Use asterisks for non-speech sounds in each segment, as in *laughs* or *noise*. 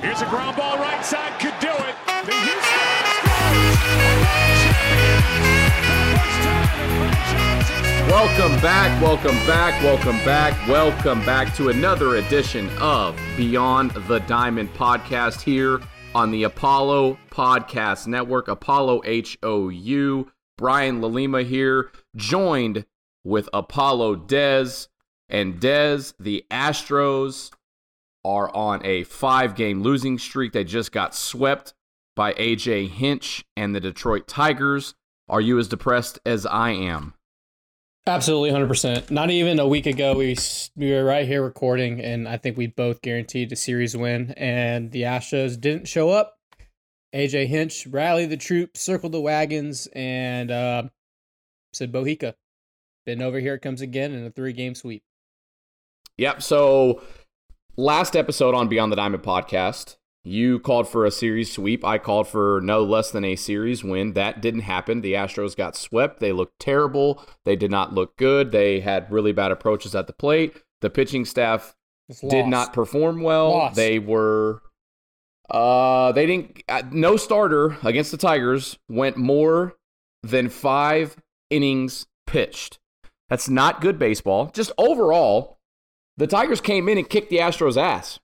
Here's a ground ball right side, could do it. The Houston Welcome back, welcome back, welcome back, welcome back to another edition of Beyond the Diamond podcast here on the Apollo Podcast Network. Apollo H O U. Brian LaLima here, joined with Apollo Dez. And Dez, the Astros are on a five game losing streak. They just got swept by AJ Hinch and the Detroit Tigers. Are you as depressed as I am? Absolutely, hundred percent. Not even a week ago, we we were right here recording, and I think we both guaranteed a series win, and the Astros didn't show up. AJ Hinch rallied the troops, circled the wagons, and uh, said, "Bohica, been over here. It comes again in a three game sweep." Yep. So last episode on Beyond the Diamond podcast, you called for a series sweep. I called for no less than a series win. That didn't happen. The Astros got swept. They looked terrible. They did not look good. They had really bad approaches at the plate. The pitching staff did not perform well. Lost. They were uh they didn't uh, no starter against the Tigers went more than 5 innings pitched. That's not good baseball. Just overall, the Tigers came in and kicked the Astros ass.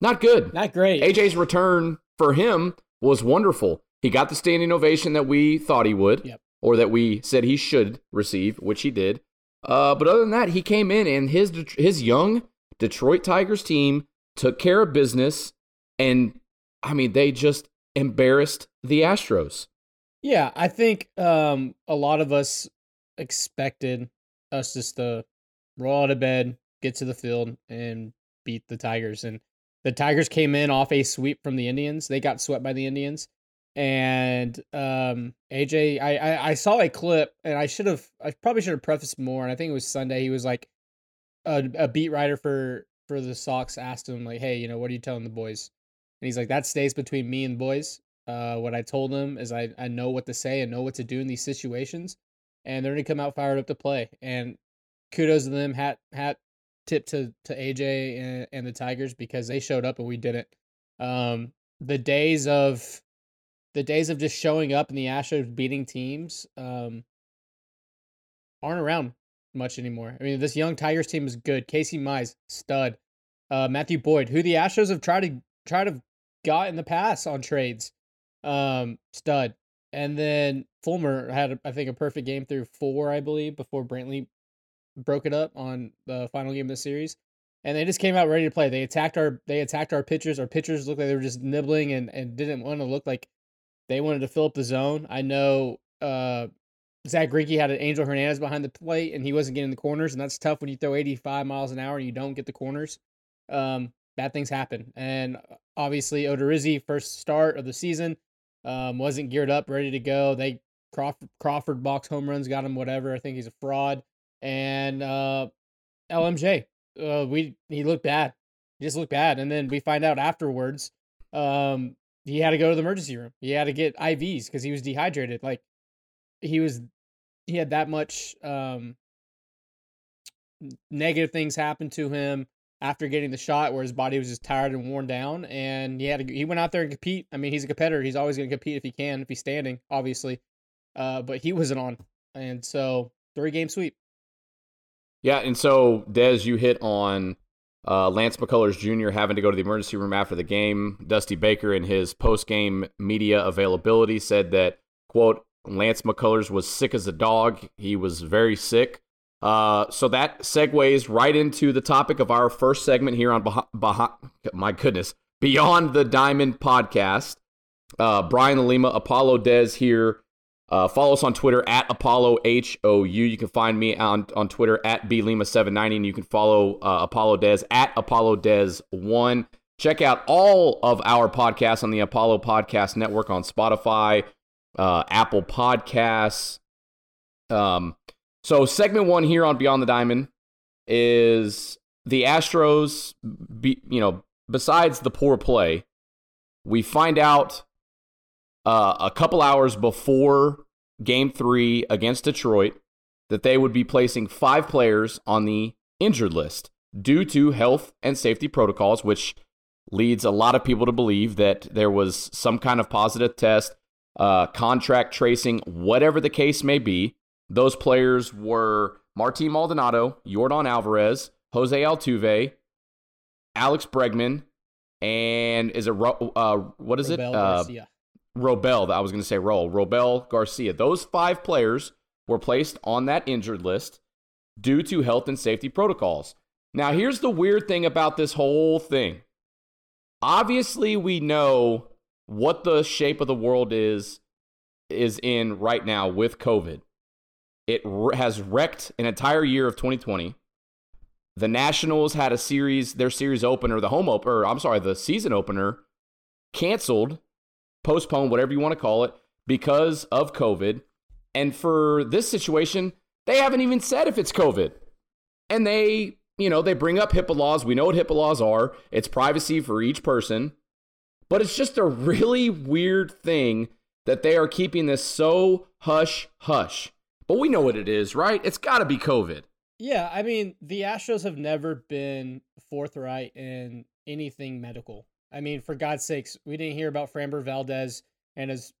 Not good. Not great. AJ's return for him was wonderful. He got the standing ovation that we thought he would, Yep. or that we said he should receive, which he did. Uh, but other than that, he came in and his his young Detroit Tigers team took care of business, and I mean they just embarrassed the Astros. Yeah, I think um, a lot of us expected us just to roll out of bed, get to the field, and beat the Tigers. And the Tigers came in off a sweep from the Indians. They got swept by the Indians. And um, AJ, I, I I saw a clip, and I should have, I probably should have prefaced more. And I think it was Sunday. He was like, a, a beat writer for for the Sox asked him like, "Hey, you know, what are you telling the boys?" And he's like, "That stays between me and boys." Uh, what I told them is I, I know what to say and know what to do in these situations, and they're gonna come out fired up to play. And kudos to them. Hat hat tip to to AJ and, and the Tigers because they showed up and we didn't. Um, the days of the days of just showing up and the Astros beating teams um, aren't around much anymore. I mean, this young Tigers team is good. Casey Mize, stud. Uh, Matthew Boyd, who the Astros have tried to try to got in the past on trades, um, stud. And then Fulmer had, I think, a perfect game through four, I believe, before Brantley broke it up on the final game of the series. And they just came out ready to play. They attacked our they attacked our pitchers. Our pitchers looked like they were just nibbling and, and didn't want to look like they wanted to fill up the zone. I know uh Zach Greinke had an Angel Hernandez behind the plate and he wasn't getting the corners, and that's tough when you throw 85 miles an hour and you don't get the corners. Um, bad things happen. And obviously Odorizzi, first start of the season, um, wasn't geared up, ready to go. They Crawford, Crawford box home runs, got him whatever. I think he's a fraud. And uh, LMJ, uh, we he looked bad. He just looked bad. And then we find out afterwards, um, he had to go to the emergency room. He had to get IVs because he was dehydrated. Like he was, he had that much um, negative things happen to him after getting the shot, where his body was just tired and worn down, and he had to, he went out there and compete. I mean, he's a competitor. He's always going to compete if he can, if he's standing, obviously. Uh, but he wasn't on, and so three game sweep. Yeah, and so Dez, you hit on uh, Lance McCullers Jr. having to go to the emergency room after the game. Dusty Baker, in his post-game media availability, said that quote Lance McCullers was sick as a dog. He was very sick. Uh, so that segues right into the topic of our first segment here on Bah- bah- my goodness Beyond the Diamond podcast. Uh, Brian Lima, Apollo Dez here. Uh, follow us on Twitter at Apollo H O U. You can find me on, on Twitter at B Lima790, and you can follow uh, Apollo Dez at Apollo Dez1. Check out all of our podcasts on the Apollo Podcast Network on Spotify, uh, Apple Podcasts. Um, so, segment one here on Beyond the Diamond is the Astros, be, you know, besides the poor play, we find out uh, a couple hours before game three against Detroit that they would be placing five players on the injured list due to health and safety protocols, which leads a lot of people to believe that there was some kind of positive test, uh, contract tracing, whatever the case may be. Those players were Martin Maldonado, Yordan Alvarez, Jose Altuve, Alex Bregman, and is it uh, what is Robel it? Uh, Robel, I was going to say Roll, Robel Garcia. Those five players were placed on that injured list due to health and safety protocols. Now, here's the weird thing about this whole thing. Obviously, we know what the shape of the world is is in right now with COVID. It has wrecked an entire year of 2020. The Nationals had a series, their series opener, the home opener, I'm sorry, the season opener canceled postponed, whatever you want to call it, because of COVID. And for this situation, they haven't even said if it's COVID. And they, you know, they bring up HIPAA laws. We know what HIPAA laws are. It's privacy for each person. But it's just a really weird thing that they are keeping this so hush hush. But we know what it is, right? It's got to be COVID. Yeah, I mean, the Astros have never been forthright in anything medical. I mean, for God's sakes, we didn't hear about Framber Valdez and as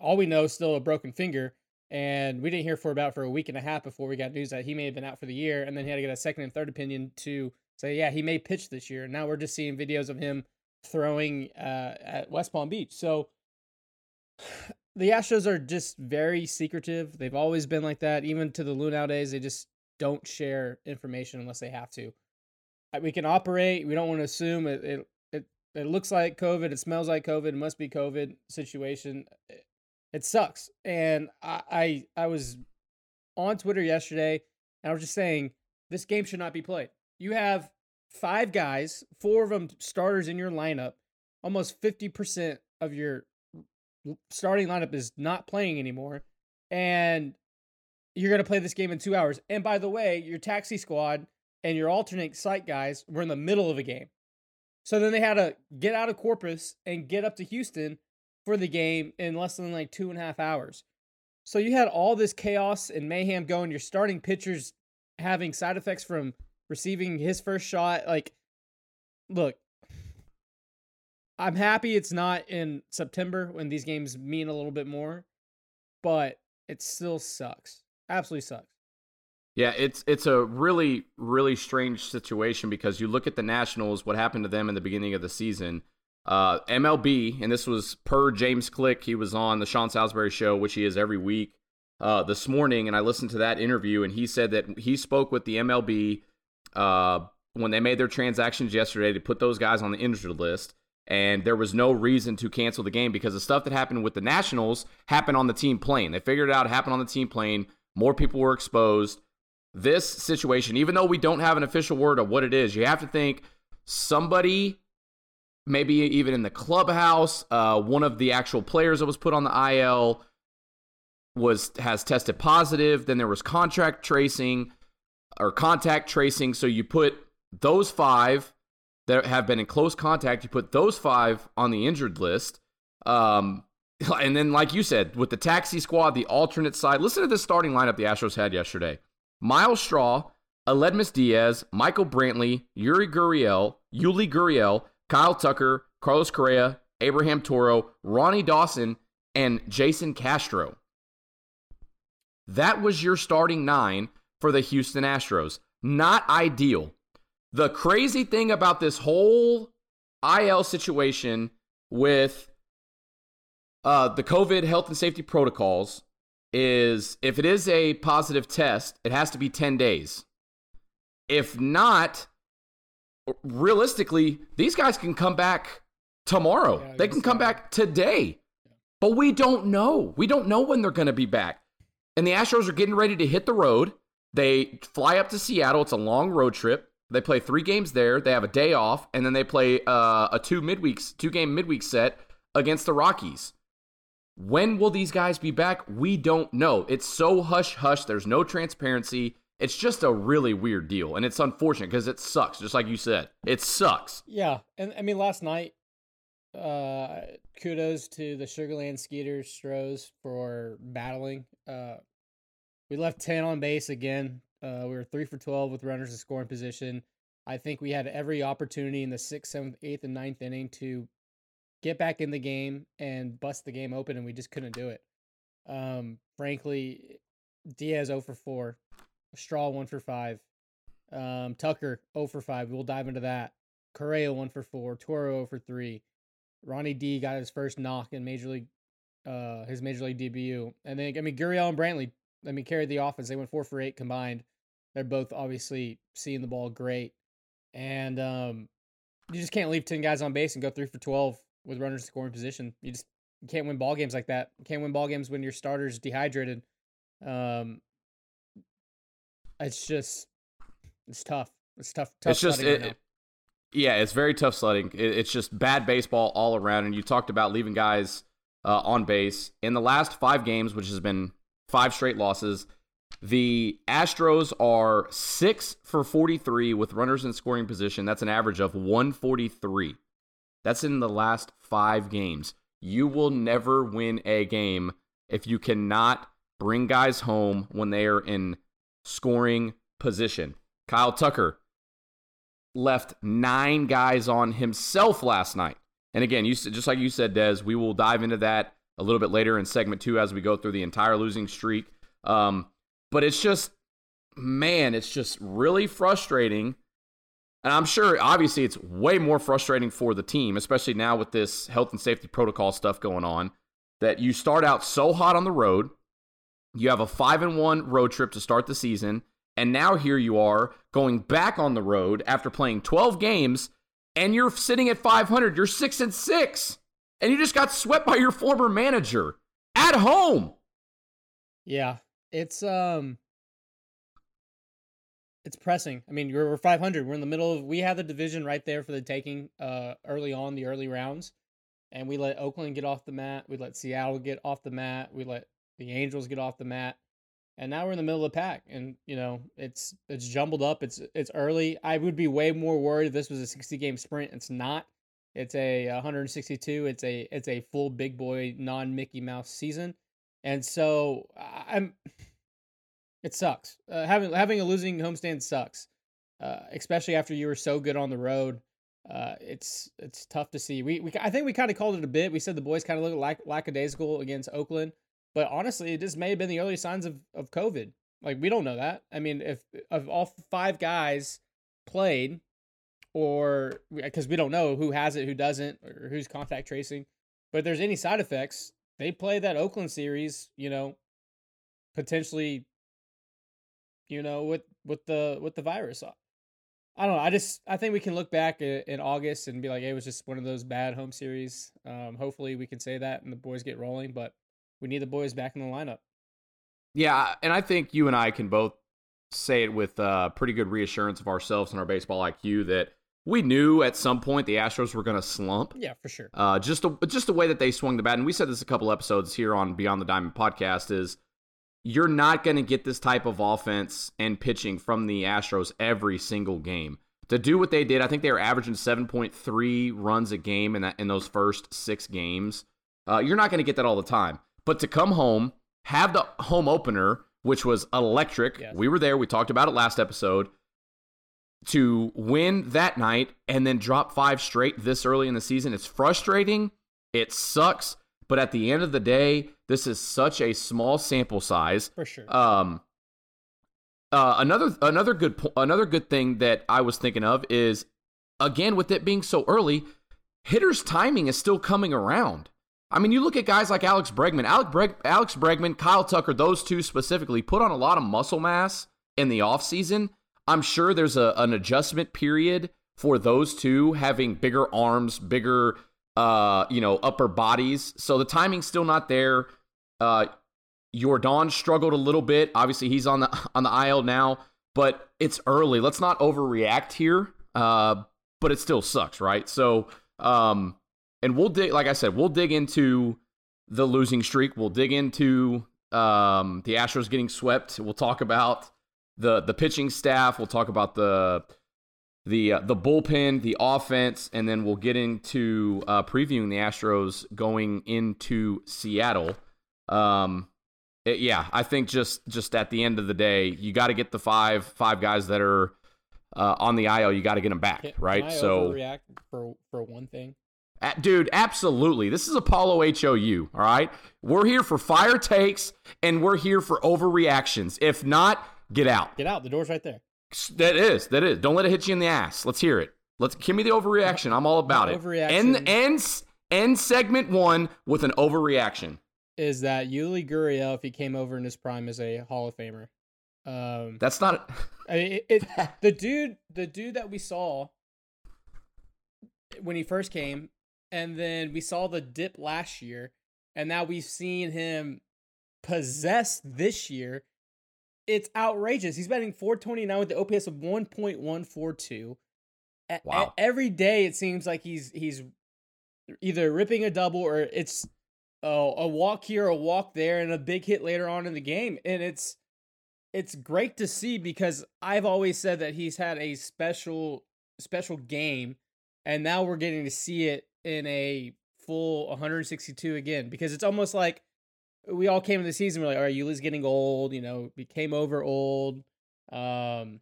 all we know still a broken finger. And we didn't hear for about for a week and a half before we got news that he may have been out for the year, and then he had to get a second and third opinion to say, yeah, he may pitch this year. And now we're just seeing videos of him throwing uh, at West Palm Beach. So *sighs* the Astros are just very secretive. They've always been like that. Even to the Luhnow days, they just don't share information unless they have to. We can operate. We don't want to assume it, it it looks like COVID. It smells like COVID. It must be COVID situation. Eh, it sucks. And I, I, I was on Twitter yesterday, and I was just saying this game should not be played. You have five guys, four of them starters in your lineup. Almost fifty percent of your starting lineup is not playing anymore, and you're going to play this game in two hours. And by the way, your taxi squad and your alternate site guys were in the middle of a game. So then they had to get out of Corpus and get up to Houston for the game in less than like two and a half hours. So you had all this chaos and mayhem going. Your starting pitchers having side effects from receiving his first shot. Like, look, I'm happy it's not in September when these games mean a little bit more, but it still sucks. Absolutely sucks. Yeah, it's it's a really really strange situation because you look at the Nationals, what happened to them in the beginning of the season. Uh, MLB, and this was per James Click. He was on the Sean Salisbury show, which he is every week. Uh, this morning, and I listened to that interview, and he said that he spoke with the MLB uh, when they made their transactions yesterday to put those guys on the injured list, and there was no reason to cancel the game because the stuff that happened with the Nationals happened on the team plane. They figured it out, happened on the team plane. More people were exposed this situation, even though we don't have an official word of what it is, you have to think somebody, maybe even in the clubhouse, uh, one of the actual players that was put on the IL was has tested positive. Then there was contract tracing or contact tracing. So you put those five that have been in close contact, you put those five on the injured list. Um, *laughs* and then, like you said, with the taxi squad, the alternate side, listen to this starting lineup the Astros had yesterday. Myles Straw, Aledmys Diaz, Michael Brantley, Yuli Gurriel, Yuli Gurriel, Kyle Tucker, Carlos Correa, Abraham Toro, Ronnie Dawson, and Jason Castro. That was your starting nine for the Houston Astros. Not ideal. The crazy thing about this whole IL situation with uh, the COVID health and safety protocols is if it is a positive test, it has to be 10 days. If not, realistically, these guys can come back tomorrow. Yeah, they can come back today. But we don't know. We don't know when they're going to be back. And the Astros are getting ready to hit the road. They fly up to Seattle. It's a long road trip. They play three games there. They have a day off, and then they play uh, a two midweeks, two game midweek set against the Rockies. When will these guys be back? We don't know. It's so hush hush. There's no transparency. It's just a really weird deal, and it's unfortunate because it sucks. Just like you said, it sucks. Yeah, and I mean, last night, uh, kudos to the Sugarland Skeeters Stros for battling. Uh, we left ten on base again. Uh, we were three for twelve with runners in scoring position. I think we had every opportunity in the sixth, seventh, eighth, and ninth inning to get back in the game and bust the game open, and we just couldn't do it. Um, frankly, Diaz 0 for 4, Straw 1 for 5, um, Tucker 0 for 5. We'll dive into that. Correa 1 for 4, Toro 0 for 3. Ronnie D got his first knock in Major League, uh, his Major League debut. And then, I mean, Gurriel and Brantley, I mean, carried the offense. They went 4 for 8 combined. They're both obviously seeing the ball great. And um, you just can't leave 10 guys on base and go 3 for 12 with runners scoring position. You just you can't win ball games like that. You can't win ball games when your starter's dehydrated. Um, it's just it's tough. It's tough. tough it's just it, right yeah, it's very tough sledding. It, it's just bad baseball all around. And you talked about leaving guys uh, on base in the last five games, which has been five straight losses. The Astros are six for 43 with runners in scoring position. That's an average of 143. That's in the last five games. You will never win a game if you cannot bring guys home when they are in scoring position. Kyle Tucker left nine guys on himself last night. And again, you just like you said, Dez, we will dive into that a little bit later in segment two as we go through the entire losing streak. Um, but it's just, man, it's just really frustrating and I'm sure, obviously, it's way more frustrating for the team, especially now with this health and safety protocol stuff going on, that you start out so hot on the road. You have a five and one road trip to start the season. And now here you are going back on the road after playing 12 games, and you're sitting at 500. You're six and six. And you just got swept by your former manager at home. Yeah. It's, um, it's pressing. I mean, we're, 500. We're in the middle of. We had the division right there for the taking. Uh, early on the early rounds, and we let Oakland get off the mat. We let Seattle get off the mat. We let the Angels get off the mat, and now we're in the middle of the pack. And you know, it's it's jumbled up. It's it's early. I would be way more worried if this was a 60 game sprint. It's not. It's a 162. It's a it's a full big boy non Mickey Mouse season, and so I'm it sucks. Uh, having having a losing homestand sucks, uh, especially after you were so good on the road. Uh, it's it's tough to see. We, we I think we kind of called it a bit. We said the boys kind of look lack, lackadaisical against Oakland, but honestly, it just may have been the early signs of of COVID. Like we don't know that. I mean, if of all five guys played, or because we don't know who has it, who doesn't, or who's contact tracing, but there's any side effects, they play that Oakland series. You know, potentially you know, with with the with the virus. I don't know. I just I think we can look back in August and be like, hey, it was just one of those bad home series. Um, hopefully, we can say that and the boys get rolling. But we need the boys back in the lineup. Yeah, and I think you and I can both say it with uh, pretty good reassurance of ourselves and our baseball IQ that we knew at some point the Astros were going to slump. Yeah, for sure. Uh, just a, just the way that they swung the bat, and we said this a couple episodes here on Beyond the Diamond podcast is you're not going to get this type of offense and pitching from the Astros every single game. To do what they did, I think they were averaging 7.3 runs a game in that in those first six games. Uh, you're not going to get that all the time. But to come home, have the home opener, which was electric. Yes. We were there. We talked about it last episode. To win that night and then drop five straight this early in the season, it's frustrating. It sucks. But at the end of the day, this is such a small sample size. For sure. Um, uh, another another good po- another good thing that I was thinking of is again with it being so early, hitters' timing is still coming around. I mean, you look at guys like Alex Bregman, Alex, Breg- Alex Bregman, Kyle Tucker, those two specifically put on a lot of muscle mass in the offseason. I'm sure there's a, an adjustment period for those two having bigger arms, bigger uh, you know, upper bodies. So the timing's still not there. Uh, Yordan struggled a little bit. Obviously, he's on the *laughs* on the IL now. but it's early. Let's not overreact here. Uh, but it still sucks, right? So, um, and we'll dig. Like I said, we'll dig into the losing streak. We'll dig into um, the Astros getting swept. We'll talk about the the pitching staff. We'll talk about the the uh, the bullpen, the offense, and then we'll get into uh, previewing the Astros going into Seattle. Um, it, yeah, I think just just at the end of the day, you got to get the five five guys that are uh, on the IL. You got to get them back, Can- right? Can so, overreact for for one thing. uh, dude, absolutely. This is Apollo HOU, all right? We're here for fire takes and we're here for overreactions. If not, get out. Get out. The door's right there. That is, that is. Don't let it hit you in the ass. Let's hear it. Let's give me the overreaction. I'm all about it. Overreaction. End, end, end segment one with an overreaction. Is that Yuli Gurriel if he came over in his prime as a Hall of Famer? Um, That's not. I mean, it, it *laughs* the dude, the dude that we saw when he first came, and then we saw the dip last year, and now we've seen him possessed this year. It's outrageous. He's batting 429 with the OPS of 1.142. Wow. a- every day it seems like he's he's either ripping a double or it's oh, a walk here, a walk there, and a big hit later on in the game. And it's it's great to see because I've always said that he's had a special special game, and now we're getting to see it in a full 162 again because it's almost like we all came into the season. We're like, all right, Yuli's getting old. You know, we came over old. Um,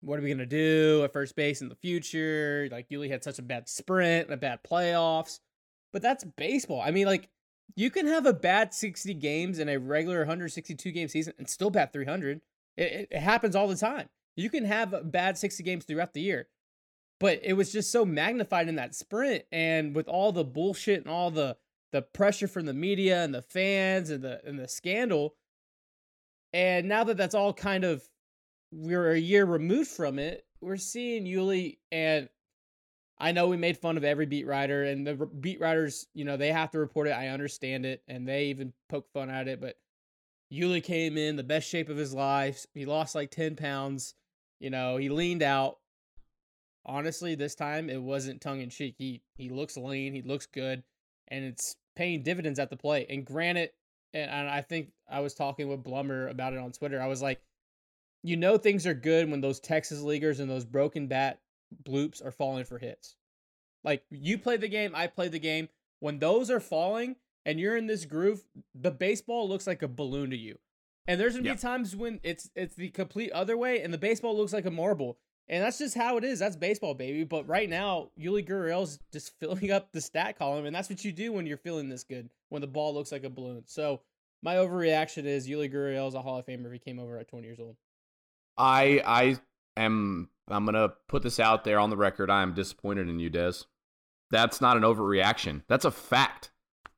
what are we gonna do at first base in the future? Like Yuli had such a bad sprint and a bad playoffs, but that's baseball. I mean, like you can have a bad 60 games in a regular 162 game season and still bat 300. It, it, it happens all the time. You can have a bad 60 games throughout the year, but it was just so magnified in that sprint and with all the bullshit and all the the pressure from the media and the fans and the and the scandal. And now that that's all kind of we're a year removed from it, we're seeing Yuli and I know we made fun of every beat writer and the beat writers, you know, they have to report it. I understand it and they even poke fun at it, but Yuli came in the best shape of his life. He lost like 10 pounds. You know, he leaned out. Honestly, this time it wasn't tongue in cheek. He he looks lean, he looks good, and it's paying dividends at the plate. And granted, and, and I think I was talking with Blummer about it on Twitter. I was like, you know things are good when those Texas leaguers and those broken bat bloops are falling for hits. Like you play the game, I play the game. When those are falling and you're in this groove, the baseball looks like a balloon to you. And there's gonna Yeah. be times when it's it's the complete other way, and the baseball looks like a marble. And that's just how it is. That's baseball, baby. But right now, Yuli Gurriel's just *laughs* filling up the stat column, and that's what you do when you're feeling this good, when the ball looks like a balloon. So my overreaction is Yuli Gurriel's a Hall of Famer if he came over at 20 years old. I I am I'm gonna put this out there on the record. I am disappointed in you, Dez. That's not an overreaction. That's a fact,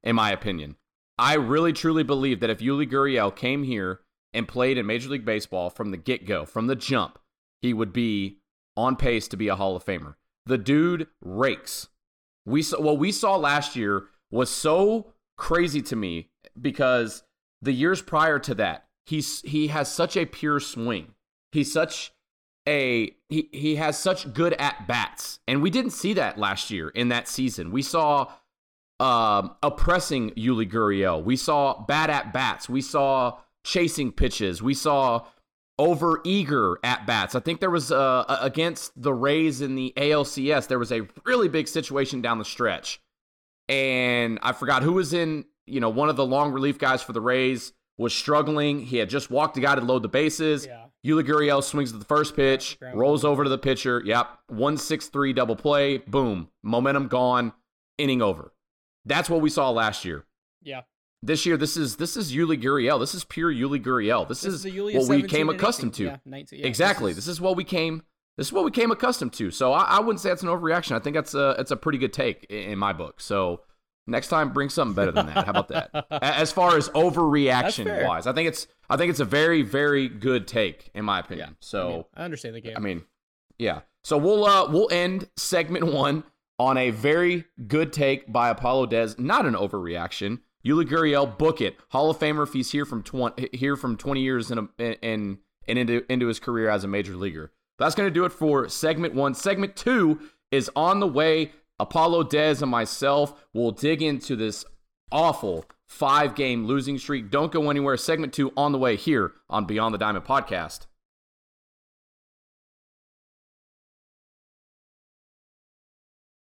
in my opinion. I really truly believe that if Yuli Gurriel came here and played in Major League Baseball from the get go, from the jump, he would be on pace to be a Hall of Famer. The dude rakes. We saw what we saw last year was so crazy to me because the years prior to that, he's he has such a pure swing. He's such a he he has such good at bats, and we didn't see that last year in that season. We saw um, oppressing Yuli Gurriel. We saw bad at bats. We saw chasing pitches. We saw over eager at bats. I think there was uh, against the Rays in the ALCS. There was a really big situation down the stretch, and I forgot who was in. You know, one of the long relief guys for the Rays was struggling. He had just walked a guy to load the bases. Yeah. Yuli Gurriel swings at the first pitch, Ground rolls over to the pitcher. Yep, one six three double play. Boom, momentum gone, inning over. That's what we saw last year. Yeah. This year, this is this is Yuli Gurriel. This is pure Yuli Gurriel. This, This is Yuli what we 17 came accustomed 18. to. Yeah, 19. yeah, exactly. This is, what we came. This is what we came accustomed to. So I, I wouldn't say that's an overreaction. I think that's a it's a pretty good take in, in my book. So next time, bring something better than that. How about that? *laughs* As far as overreaction wise, I think it's I think it's a very very good take in my Yeah. opinion. I, mean, So I understand the game. I mean, yeah. So we'll uh we'll end segment one on a very good take by Apollo Dez. Not an overreaction. Yuli Gurriel, book it. Hall of Famer if he's here from twenty here from twenty years in a in and into, into his career as a major leaguer. That's going to do it for segment one. Segment two is on the way. Apollo Dez and myself will dig into this awful five game losing streak. Don't go anywhere. Segment two on the way here on Beyond the Diamond podcast.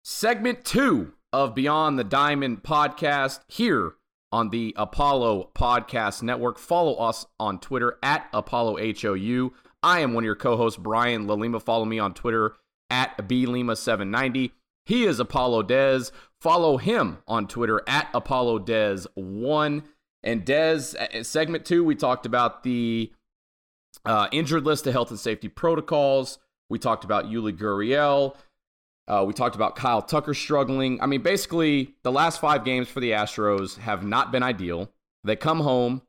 Segment two of Beyond the Diamond podcast here on the Apollo Podcast Network. Follow us on Twitter at Apollo HOU. I am one of your co hosts, Brian LaLima. Follow me on Twitter at BLima790. He is Apollo Dez. Follow him on Twitter at Apollo Dez1. And Dez, segment two, we talked about the uh, injured list of health and safety protocols. We talked about Yuli Gurriel. Uh, we talked about Kyle Tucker struggling. I mean, basically, the last five games for the Astros have not been ideal. They come home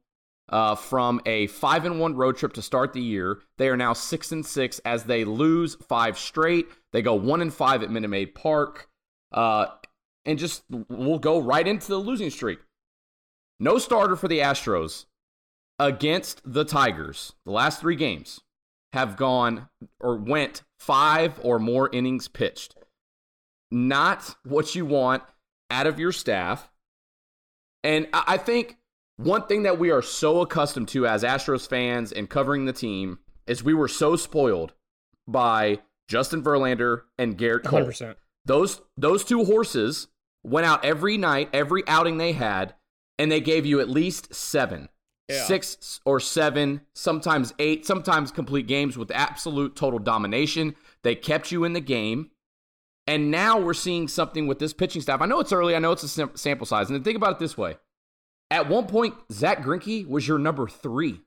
uh, from a five and one road trip to start the year. They are now six and six as they lose five straight. They go one and five at Minute Maid Park, uh, and just we'll go right into the losing streak. No starter for the Astros against the Tigers. The last three games have gone or went five or more innings pitched not what you want out of your staff. And I think one thing that we are so accustomed to as Astros fans and covering the team is we were so spoiled by Justin Verlander and Gerrit Cole. 100%. Those those two horses went out every night, every outing they had, and they gave you at least seven, yeah. six or seven, sometimes eight, sometimes complete games with absolute total domination. They kept you in the game. And now we're seeing something with this pitching staff. I know it's early. I know it's a sample size. And think about it this way: at one point, Zach Greinke was your number three.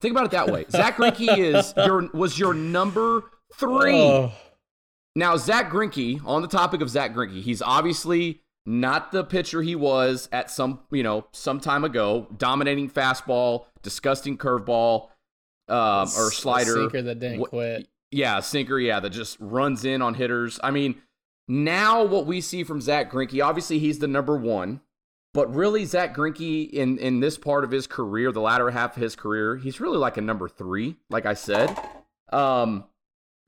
Think about it that way. Zach *laughs* Greinke is your was your number three. Oh. Now, Zach Greinke. On the topic of Zach Greinke, he's obviously not the pitcher he was at some you know some time ago. Dominating fastball, disgusting curveball, um, or slider. Sinker that didn't quit. Yeah, sinker, yeah, that just runs in on hitters. I mean, now what we see from Zach Greinke, obviously he's the number one, but really Zach Greinke in in this part of his career, the latter half of his career, he's really like a number three, like I said. Um,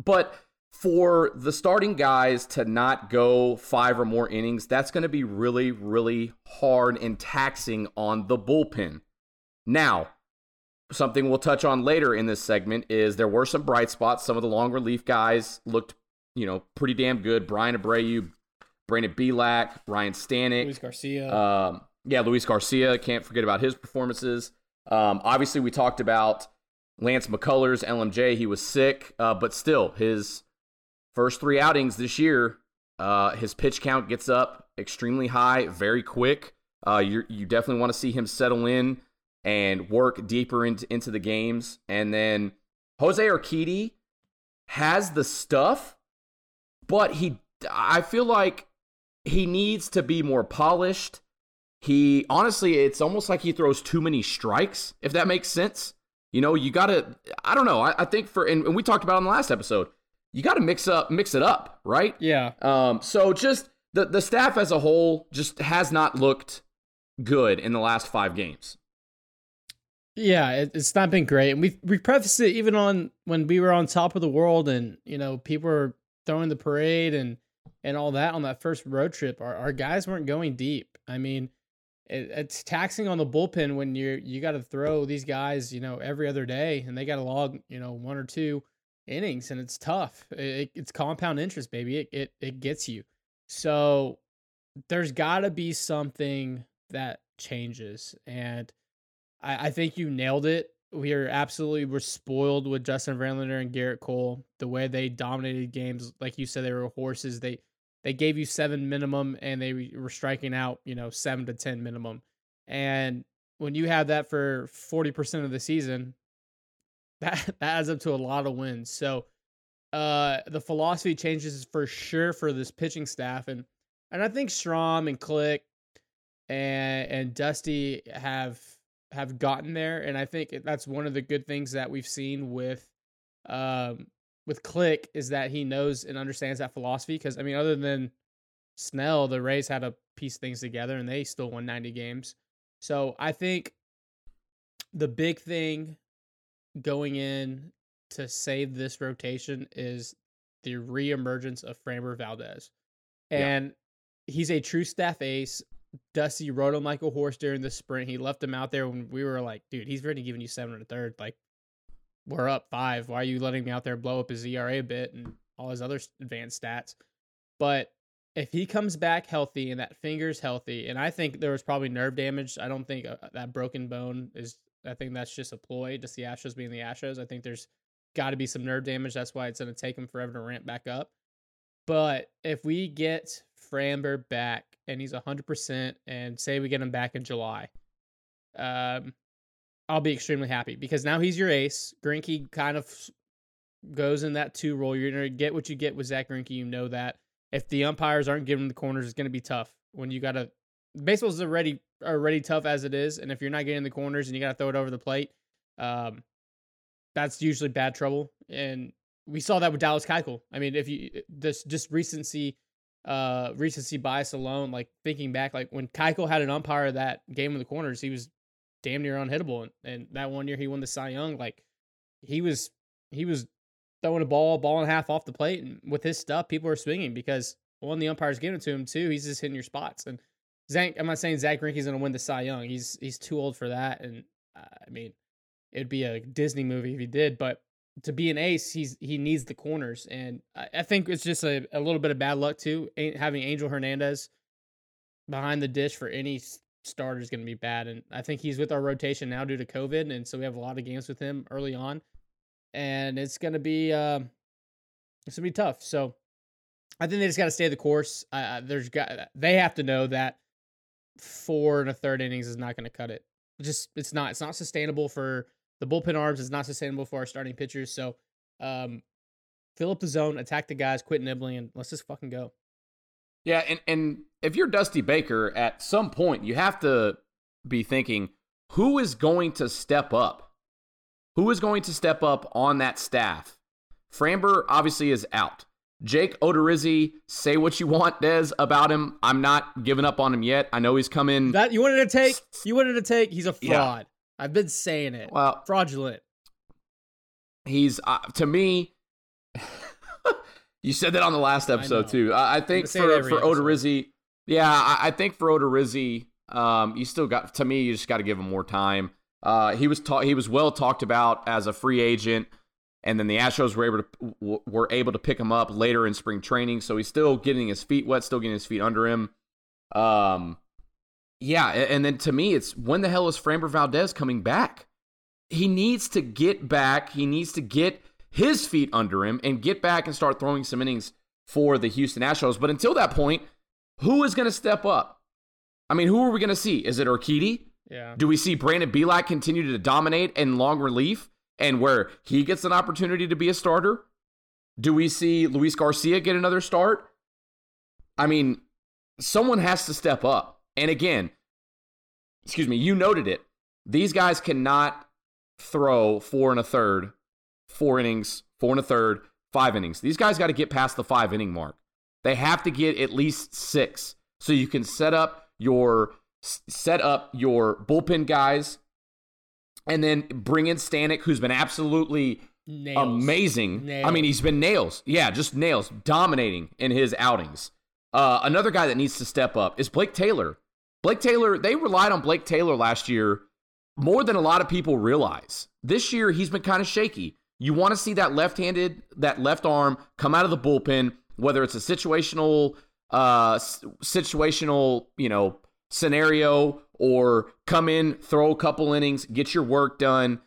but for the starting guys to not go five or more innings, that's going to be really, really hard and taxing on the bullpen. Now, something we'll touch on later in this segment is there were some bright spots. Some of the long relief guys looked, you know, pretty damn good. Bryan Abreu, Brandon Bielak, Ryan Stanek, Luis Garcia. Um, yeah, Luis Garcia. Can't forget about his performances. Um, obviously, we talked about Lance McCullers, LMJ. He was sick, uh, but still, his first three outings this year, uh, his pitch count gets up extremely high, very quick. Uh, you you definitely want to see him settle in and work deeper into, into the games. And then Jose Urquidy has the stuff, but he I feel like he needs to be more polished. He honestly, it's almost like he throws too many strikes, if that makes sense. You know, you gotta I don't know. I, I think for and, and we talked about on the last episode, you gotta mix up mix it up, right? Yeah. Um, so just the the staff as a whole just has not looked good in the last five games. Yeah, it, it's not been great. And we we prefaced it even on when we were on top of the world and you know people were throwing the parade and and all that on that first road trip. Our our guys weren't going deep. I mean, it, it's taxing on the bullpen when you're you got to throw these guys you know every other day and they got to log you know one or two innings and it's tough. It, it's compound interest, baby. It it it gets you. So there's got to be something that changes and I, I think you nailed it. We are absolutely were spoiled with Justin Verlander and Gerrit Cole. The way they dominated games, like you said, they were horses. They they gave you seven minimum, and they were striking out, you know, seven to ten minimum. And when you have that for forty percent of the season, *laughs* that that adds up to a lot of wins. So uh the philosophy changes for sure for this pitching staff and and I think Strom and Click and and Dusty have have gotten there, and I think that's one of the good things that we've seen with um, with Click is that he knows and understands that philosophy. Because I mean, other than Snell, the Rays had to piece things together, and they still won 90 games. So I think the big thing going in to save this rotation is the reemergence of Framber Valdez. Yeah. And he's a true staff ace. Dusty rode on Michael Horse during the sprint. He left him out there when we were like, dude, he's already giving you seven and a third. Like, we're up five. Why are you letting me out there blow up his ERA a bit and all his other advanced stats? But if he comes back healthy and that finger's healthy, and I think there was probably nerve damage. I don't think uh, that broken bone is. I think that's just a ploy. Just the Astros being the Astros. I think there's got to be some nerve damage. That's why it's going to take him forever to ramp back up. But if we get Framber back and he's 100%, and say we get him back in July, um, I'll be extremely happy because now he's your ace. Greinke kind of goes in that two role. You're going to get what you get with Zach Greinke. You know that. If the umpires aren't giving the corners, it's going to be tough when you got to. Baseball's already already tough as it is, and if you're not getting the corners and you got to throw it over the plate, um, that's usually bad trouble. And we saw that with Dallas Keuchel. I mean, if you this just recency, uh, recency bias alone, like thinking back, like when Keuchel had an umpire that game in the corners, he was damn near unhittable. And, and that one year he won the Cy Young, like he was he was throwing a ball, ball and a half off the plate, and with his stuff, people are swinging because one, the umpire's giving it to him, two, he's just hitting your spots. And Zach, I'm not saying Zach Greinke's gonna win the Cy Young. He's he's too old for that, and uh, I mean, it'd be a Disney movie if he did. But to be an ace, he's he needs the corners, and I, I think it's just a, a little bit of bad luck too. Having Angel Hernandez behind the dish for any starter is going to be bad, and I think he's with our rotation now due to COVID, and so we have a lot of games with him early on, and it's going to be um, it's going to be tough. So I think they just got to stay the course. Uh, there's got they have to know that four and a third innings is not going to cut it. Just it's not it's not sustainable for the bullpen arms. is not sustainable for our starting pitchers. So, um, fill up the zone, attack the guys, quit nibbling, and let's just fucking go. Yeah, and, and if you're Dusty Baker, at some point you have to be thinking, who is going to step up? Who is going to step up on that staff? Framber obviously is out. Jake Odorizzi, say what you want, Dez, about him. I'm not giving up on him yet. I know he's coming. That you wanted to take, you wanted to take. He's a fraud. I've been saying it. well, Fraudulent. he's uh, to me. *laughs* you said that on the last episode too. I, I think for for. Odorizzi, yeah, I, I think for Odorizzi, um, you still got to me. You just got to give him more time. Uh, he was ta- he was well talked about as a free agent, and then the Astros were able to w- were able to pick him up later in spring training. So he's still getting his feet wet, still getting his feet under him. Um, yeah, and then to me, it's when the hell is Framber Valdez coming back? He needs to get back. He needs to get his feet under him and get back and start throwing some innings for the Houston Astros. But until that point, who is going to step up? I mean, who are we going to see? Is it Urquidy? Yeah. Do we see Brandon Bielak continue to dominate in long relief and where he gets an opportunity to be a starter? Do we see Luis Garcia get another start? I mean, someone has to step up. And again, excuse me, you noted it. These guys cannot throw four and a third, four innings, four and a third, five innings. These guys got to get past the five inning mark. They have to get at least six so you can set up your set up your bullpen guys and then bring in Stanek, who's been absolutely Nails. amazing. I mean, he's been nails. Yeah, just nails, dominating in his outings. Uh, another guy that needs to step up is Blake Taylor. Blake Taylor, they relied on Blake Taylor last year more than a lot of people realize. This year, he's been kind of shaky. You want to see that left-handed, that left arm come out of the bullpen, whether it's a situational, uh, situational, you know, scenario, or come in, throw a couple innings, get your work done,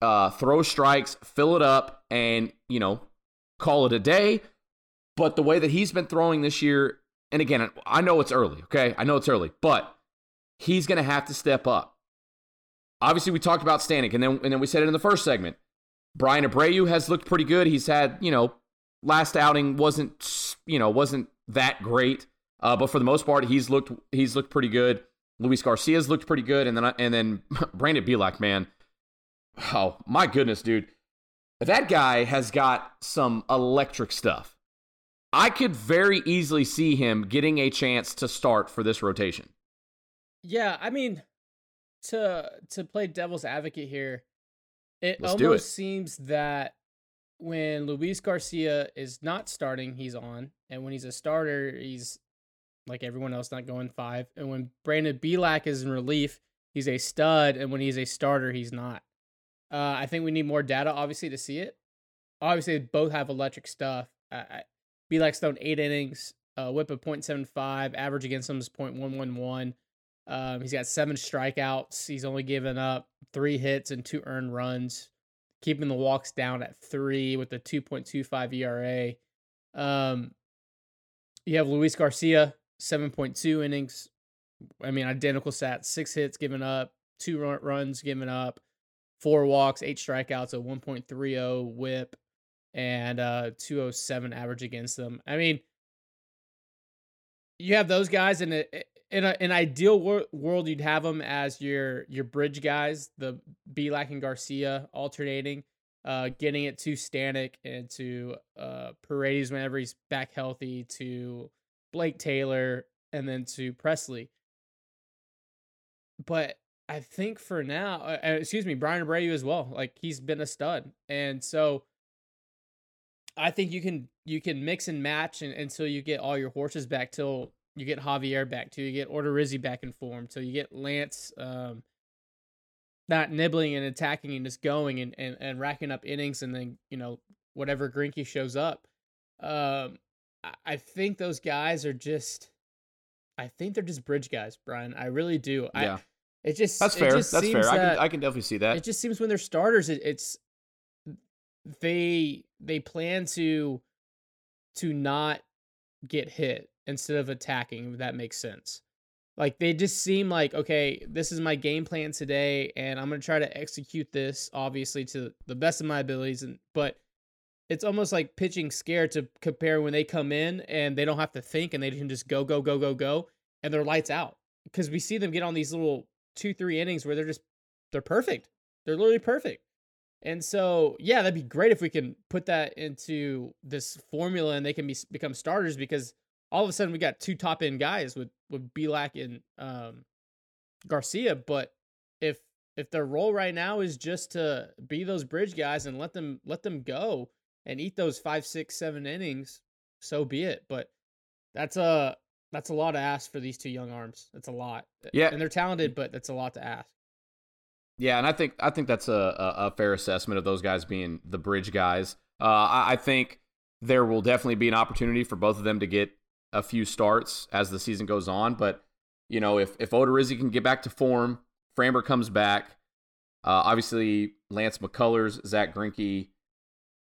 uh, throw strikes, fill it up, and you know, call it a day. But the way that he's been throwing this year, and again, I know it's early, okay? I know it's early, but he's going to have to step up. Obviously, we talked about Stanek, and then and then we said it in the first segment. Bryan Abreu has looked pretty good. He's had, you know, last outing wasn't, you know, wasn't that great, uh, but for the most part, he's looked he's looked pretty good. Luis Garcia's looked pretty good, and then and then *laughs* Brandon Bielak, man, oh my goodness, dude, that guy has got some electric stuff. I could very easily see him getting a chance to start for this rotation. Yeah, I mean, to to play devil's advocate here, It Let's almost it. seems that when Luis Garcia is not starting, he's on, and when he's a starter, he's like everyone else, not going five. And when Brandon Bielak is in relief, he's a stud, and when he's a starter, he's not. Uh, I think we need more data, obviously, to see it. Obviously, both have electric stuff. Uh, Bielak's thrown eight innings, uh, whip of .75, average against him is .111. Um, he's got seven strikeouts. He's only given up three hits and two earned runs, keeping the walks down at three with a 2.25 ERA. Um, you have Luis Garcia, 7.2 innings. I mean, identical stats, six hits given up, two run- runs given up, four walks, eight strikeouts, a 1.30 whip, and uh 207 average against them. I mean, you have those guys in a in a, an ideal wor- world, you'd have them as your your bridge guys, the Bielak and Garcia alternating, uh, getting it to Stanek and to uh, Paredes whenever he's back healthy, to Blake Taylor, and then to Presley. But I think for now, uh, uh, excuse me, Bryan Abreu as well. Like he's been a stud, and so I think you can you can mix and match and, until you get all your horses back. Till you get Javier back, too. you get Odorizzi back in form, So you get Lance um, not nibbling and attacking and just going and, and, and racking up innings, and then you know whatever Greinke shows up. Um, I, I think those guys are just. I think they're just bridge guys, Brian. I really do. I, Yeah. it just That's fair. just That's seems fair. I can I can definitely see that. it just seems when they're starters, it, it's they they plan to to not get hit instead of attacking. If that makes sense. Like they just seem like okay, this is my game plan today, and I'm gonna try to execute this obviously to the best of my abilities. And but it's almost like pitching scared to compare when they come in and they don't have to think and they can just go go go go go and they're lights out because we see them get on these little two three innings where they're just they're perfect they're literally perfect and so yeah that'd be great if we can put that into this formula and they can be become starters because all of a sudden we got two top end guys with with Bielak and um Garcia but if if their role right now is just to be those bridge guys and let them let them go and eat those five, six, seven innings, so be it. But that's a that's a lot to ask for these two young arms. That's a lot. Yeah. and they're talented, but that's a lot to ask. Yeah, and I think I think that's a, a, a fair assessment of those guys being the bridge guys. Uh, I, I think there will definitely be an opportunity for both of them to get a few starts as the season goes on. But you know, if if Odorizzi can get back to form, Framber comes back. Uh, obviously, Lance McCullers, Zach Greinke,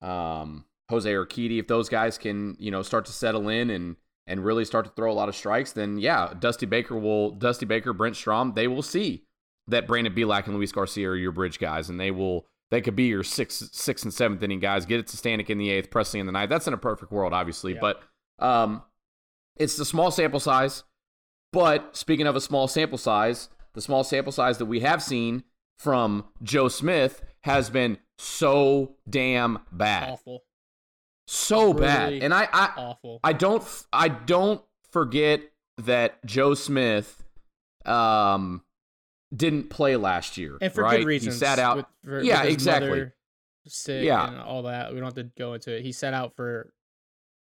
um, Jose Urquidy, if those guys can you know start to settle in and and really start to throw a lot of strikes, then yeah, Dusty Baker will Dusty Baker, Brent Strom, they will see that Brandon Bielak and Luis Garcia are your bridge guys, and they will they could be your sixth, sixth and seventh inning guys. Get it to Stanek in the eighth, Presley in the ninth. That's in a perfect world, obviously, Yeah. but um, it's the small sample size. But speaking of a small sample size, the small sample size that we have seen from Joe Smith has been so damn bad, Awful, so bad, and I, I awful. I don't I don't forget that Joe Smith um didn't play last year. and for right? good reasons. He sat out. with- for- Yeah, exactly. Sick Yeah. and all that. We don't have to go into it. He sat out for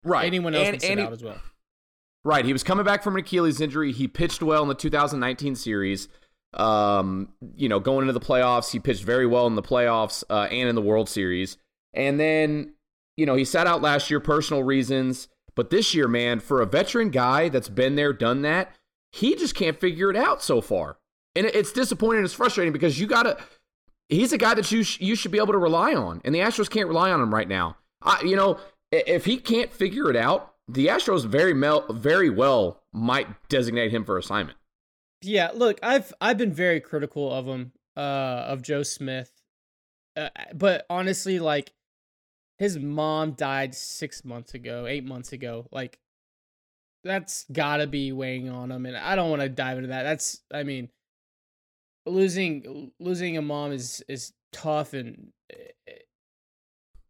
right. anyone else and, would sit and he- out as well. Right. He was coming back from an Achilles injury. He pitched well in the 2019 series. Um, you know, going into the playoffs, he pitched very well in the playoffs uh, and in the World Series. And then, you know, he sat out last year, personal reasons. But this year, man, for a veteran guy that's been there, done that, he just can't figure it out so far. And it's disappointing. It's frustrating because you gotta. He's a guy that you sh- you should be able to rely on, and the Astros can't rely on him right now. I, you know, if he can't figure it out, the Astros very mel- very well might designate him for assignment. Yeah, look, I've I've been very critical of him, uh, of Joe Smith, uh, but honestly, like his mom died six months ago, eight months ago. Like that's gotta be weighing on him, and I don't want to dive into that. That's, I mean, losing losing a mom is is tough, and eh,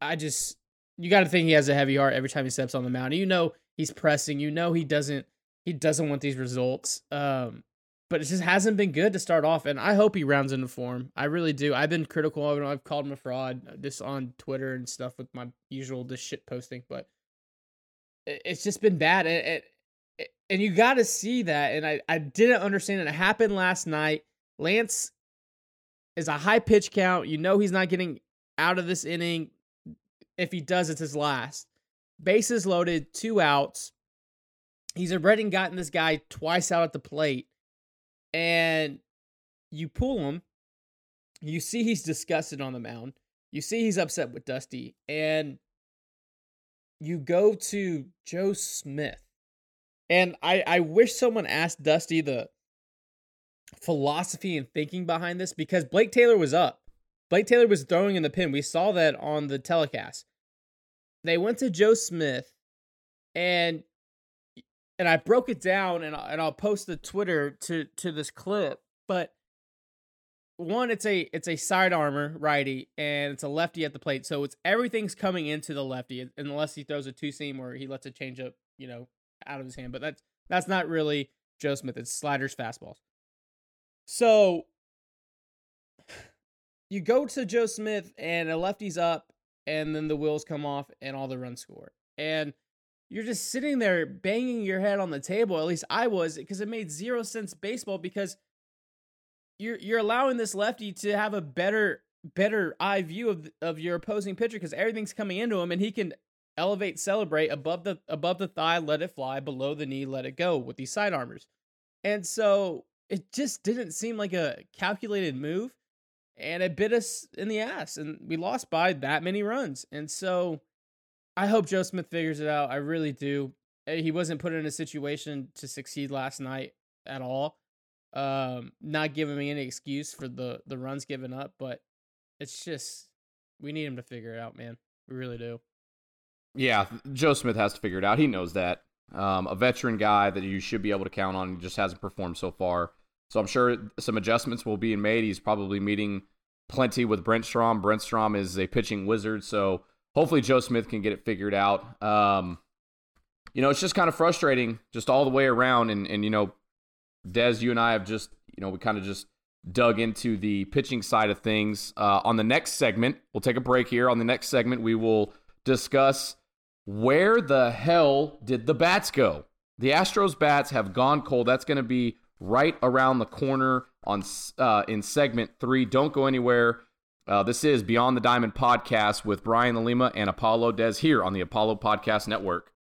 I just you got to think he has a heavy heart every time he steps on the mound. You know he's pressing. You know he doesn't he doesn't want these results. Um, but it just hasn't been good to start off. And I hope he rounds into form. I really do. I've been critical of him. I've called him a fraud uh, this on Twitter and stuff with my usual this shit posting, but it's just been bad. And, and, and you got to see that. And I, I didn't understand it. It happened last night. Lance is a high pitch count. You know he's not getting out of this inning. If he does, it's his last. Bases loaded, two outs. He's already gotten this guy twice out at the plate. And you pull him. You see he's disgusted on the mound. You see he's upset with Dusty. And you go to Joe Smith. And I, I wish someone asked Dusty the philosophy and thinking behind this because Blake Taylor was up. Blake Taylor was throwing in the pin. We saw that on the telecast. They went to Joe Smith and and I broke it down and I, and I'll post the Twitter to to this clip, but one it's a it's a side armor righty and it's a lefty at the plate so it's everything's coming into the lefty unless he throws a two seam or he lets a change up you know out of his hand but that's that's not really joe smith it's sliders fastballs so you go to joe smith and a lefty's up and then the wheels come off and all the runs score. And you're just sitting there banging your head on the table at least i was because it made zero sense baseball because you're you're allowing this lefty to have a better better eye view of of your opposing pitcher because everything's coming into him and he can elevate celebrate above the above the thigh let it fly below the knee let it go with these side armors. And so it just didn't seem like a calculated move and it bit us in the ass and we lost by that many runs and so i hope joe smith figures it out i really do eh, he wasn't put in a situation to succeed last night at all um, not giving me any excuse for the the runs given up, but it's just we need him to figure it out, man. We really do. Yeah, Joe Smith has to figure it out. He knows that. Um, a veteran guy that you should be able to count on. Just hasn't performed so far. So I'm sure some adjustments will be made. He's probably meeting plenty with Brent Strom. Brent Strom is a pitching wizard, so hopefully Joe Smith can get it figured out. Um, you know, it's just kind of frustrating, just all the way around. And and you know, Dez, you and I have just, you know, we kind of just dug into the pitching side of things. Uh, on the next segment, we'll take a break here. On the next segment, we will discuss where the hell did the bats go? The Astros bats have gone cold. That's going to be right around the corner on uh, in segment three. Don't go anywhere. Uh, this is Beyond the Diamond podcast with Brian Lima and Apollo Dez here on the Apollo Podcast Network.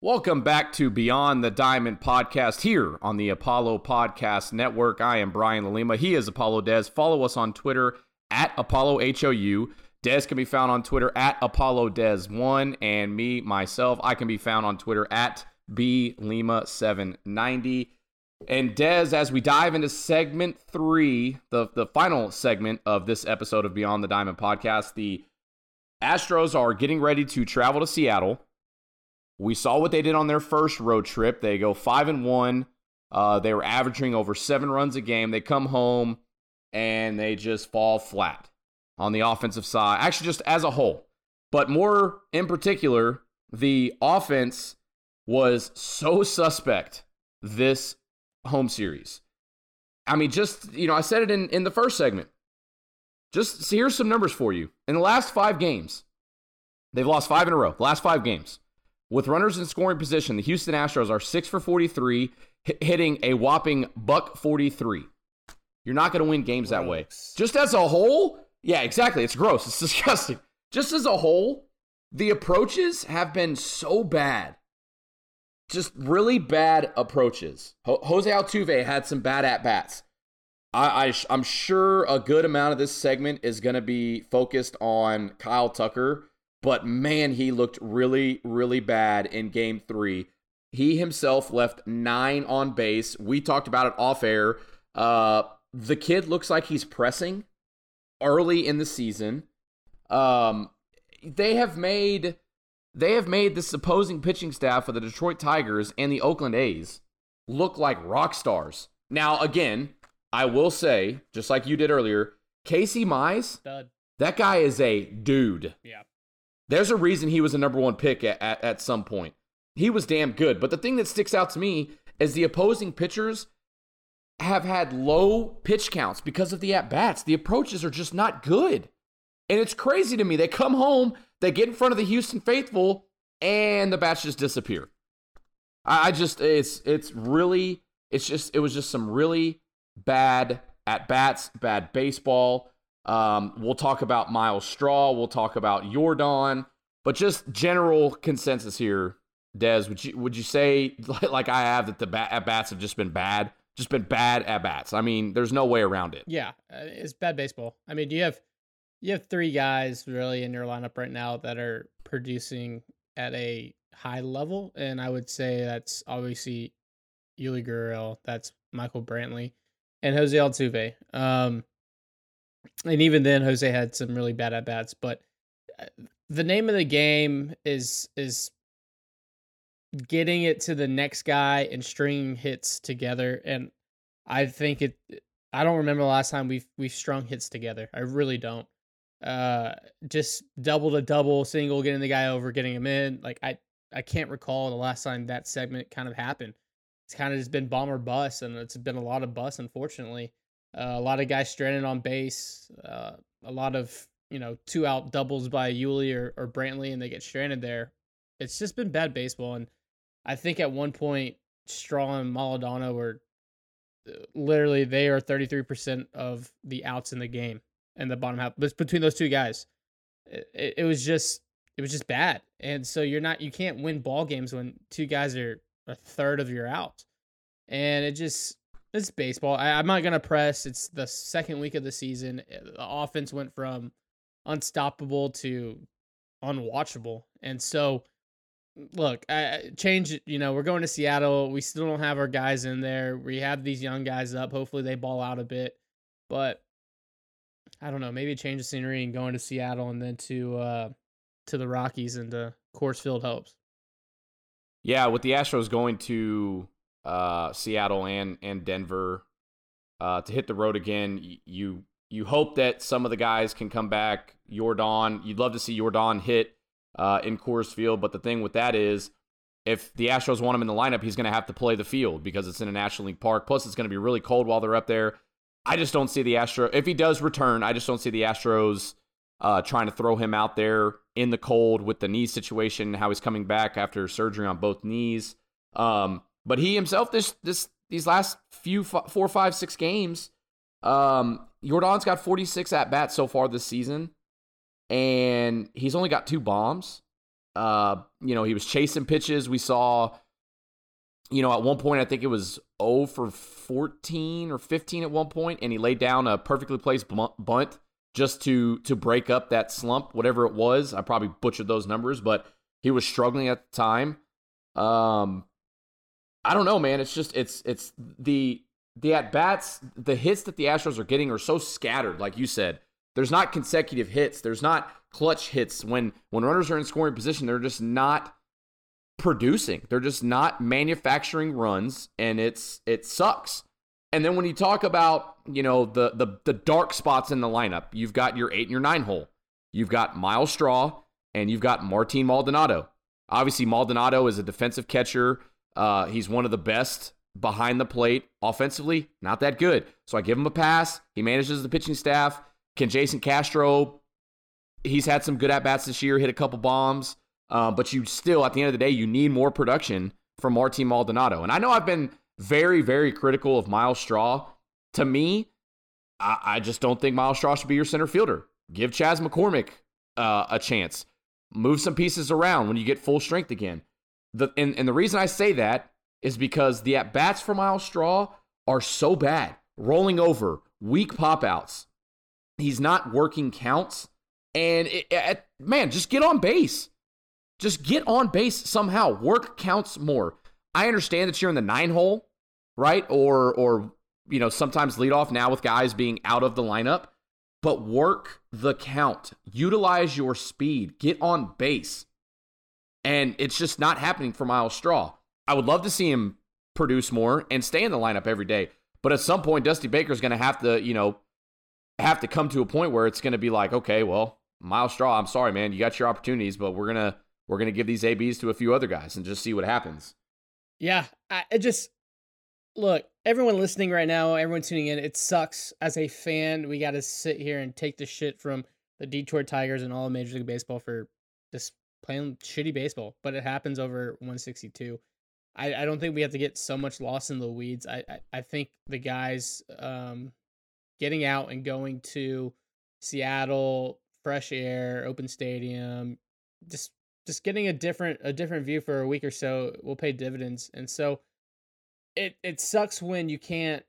Welcome back to Beyond the Diamond podcast here on the Apollo Podcast Network. I am Brian Lima. He is Apollo Dez. Follow us on Twitter at Apollo HOU. Dez can be found on Twitter at Apollo Dez1. And me, myself, I can be found on Twitter at B Lima790. And Dez, as we dive into segment three, the, the final segment of this episode of Beyond the Diamond podcast, the Astros are getting ready to travel to Seattle we saw what they did on their first road trip. They go five and one. Uh, they were averaging over seven runs a game. They come home and they just fall flat on the offensive side. Actually, just as a whole, but more in particular, the offense was so suspect this home series. I mean, just, you know, I said it in, in the first segment. Just here's some numbers for you. In the last five games, they've lost five in a row. The last five games. With runners in scoring position, the Houston Astros are 6 for 43, hitting a whopping buck 43. You're not going to win games that way. Just as a whole, yeah, exactly. It's gross. It's *laughs* disgusting. Just as a whole, the approaches have been so bad. Just really bad approaches. Jose Altuve had some bad at bats. I, I I'm sure a good amount of this segment is going to be focused on Kyle Tucker but man, he looked really, really bad in game three. He himself left nine on base. We talked about it off air. Uh, the kid looks like he's pressing early in the season. Um, they have made they have made the opposing pitching staff of the Detroit Tigers and the Oakland A's look like rock stars. Now, again, I will say, just like you did earlier, Casey Mize, Stud. that guy is a dude. Yeah. There's a reason he was a number one pick at, at, at some point. he was damn good. But the thing that sticks out to me is the opposing pitchers have had low pitch counts because of the at bats. The approaches are just not good. And it's crazy to me. They come home, they get in front of the Houston faithful, and the bats just disappear. I just it's it's really it's just it was just some really bad at bats, bad baseball. Um, we'll talk about Myles Straw. We'll talk about Yordan, but just general consensus here. Dez, would you would you say *laughs* like I have that the bat, at bats have just been bad, just been bad at bats? I mean, there's no way around it. Yeah, uh, it's bad baseball. I mean, you have you have three guys really in your lineup right now that are producing at a high level, and I would say that's obviously Yuli Gurriel, that's Michael Brantley, and Jose Altuve. Um, and even then, Jose had some really bad at bats. But uh, the name of the game is is getting it to the next guy and stringing hits together. And I think it. I don't remember the last time we've we've strung hits together. I really don't. Uh, just double to double, single, getting the guy over, getting him in. Like I, I can't recall the last time that segment kind of happened. It's kind of just been bomb or bust, and it's been a lot of bust, unfortunately. Uh, a lot of guys stranded on base. Uh, a lot of you know two out doubles by Yuli or, or Brantley, and they get stranded there. It's just been bad baseball, and I think at one point Straw and Maldonado were uh, literally they are 33% of the outs in the game and the bottom half. But between those two guys, it, it was just it was just bad. And so you're not you can't win ball games when two guys are a third of your outs. And it just it's baseball. I, am not gonna press. It's the second week of the season. Eh, the offense went from unstoppable to unwatchable, and so look, I change. You know, we're going to Seattle. We still don't have our guys in there. We have these young guys up. Hopefully, they ball out a bit, but I don't know. Maybe change the scenery and going to Seattle and then to uh to the Rockies and to Coors Field helps. Yeah, with the Astros going to uh, Seattle and and Denver uh, to hit the road again, you you hope that some of the guys can come back. Yordan, you'd love to see Yordan hit uh, in Coors Field, but the thing with that is, if the Astros want him in the lineup, he's going to have to play the field because it's in a National League park. Plus, it's going to be really cold while they're up there. I just don't see the Astro. If he does return, I just don't see the Astros uh, trying to throw him out there in the cold with the knee situation, how he's coming back after surgery on both knees. Um, but he himself, this this these last few four, five, six games, um, Yordan's got 46 at bats so far this season, and he's only got two bombs. Uh, you know, he was chasing pitches. We saw, you know, at one point I think it was 0 for 14 or 15 at one point, and he laid down a perfectly placed bunt just to to break up that slump, whatever it was. I probably butchered those numbers, but he was struggling at the time. Um, I don't know, man. It's just it's it's the the at bats, the hits that the Astros are getting are so scattered. Like you said, there's not consecutive hits. There's not clutch hits when when runners are in scoring position. They're just not producing. They're just not manufacturing runs, and it's it sucks. And then when you talk about you know the the the dark spots in the lineup, you've got your eight and your nine hole. You've got Myles Straw and you've got Martin Maldonado. Obviously, Maldonado is a defensive catcher uh, he's one of the best behind the plate offensively, not that good. So I give him a pass. He manages the pitching staff. Can Jason Castro? He's had some good at bats this year, hit a couple bombs, uh, but you still, at the end of the day, you need more production from Martin Maldonado. And I know I've been very, very critical of Myles Straw. To me, I, I just don't think Myles Straw should be your center fielder. Give Chas McCormick uh, a chance. Move some pieces around when you get full strength again. The and, and the reason I say that is because the at bats for Myles Straw are so bad, rolling over, weak pop outs. He's not working counts, and it, it, man, just get on base. Just get on base somehow. Work counts more. I understand that you're in the nine hole, right? Or or you know sometimes lead off now with guys being out of the lineup, but work the count. Utilize your speed. Get on base. And it's just not happening for Myles Straw. I would love to see him produce more and stay in the lineup every day. But at some point, Dusty Baker's going to have to, you know, have to come to a point where it's going to be like, okay, well, Myles Straw, I'm sorry, man, you got your opportunities, but we're gonna we're to give these ABs to a few other guys and just see what happens. Yeah, I just look, everyone listening right now, everyone tuning in, it sucks as a fan. We got to sit here and take the shit from the Detroit Tigers and all of Major League Baseball for just playing shitty baseball, but it happens over 162. I, I don't think we have to get so much lost in the weeds. I, I, I think the guys um, getting out and going to Seattle, fresh air, open stadium, just just getting a different a different view for a week or so will pay dividends. And so it it sucks when you can't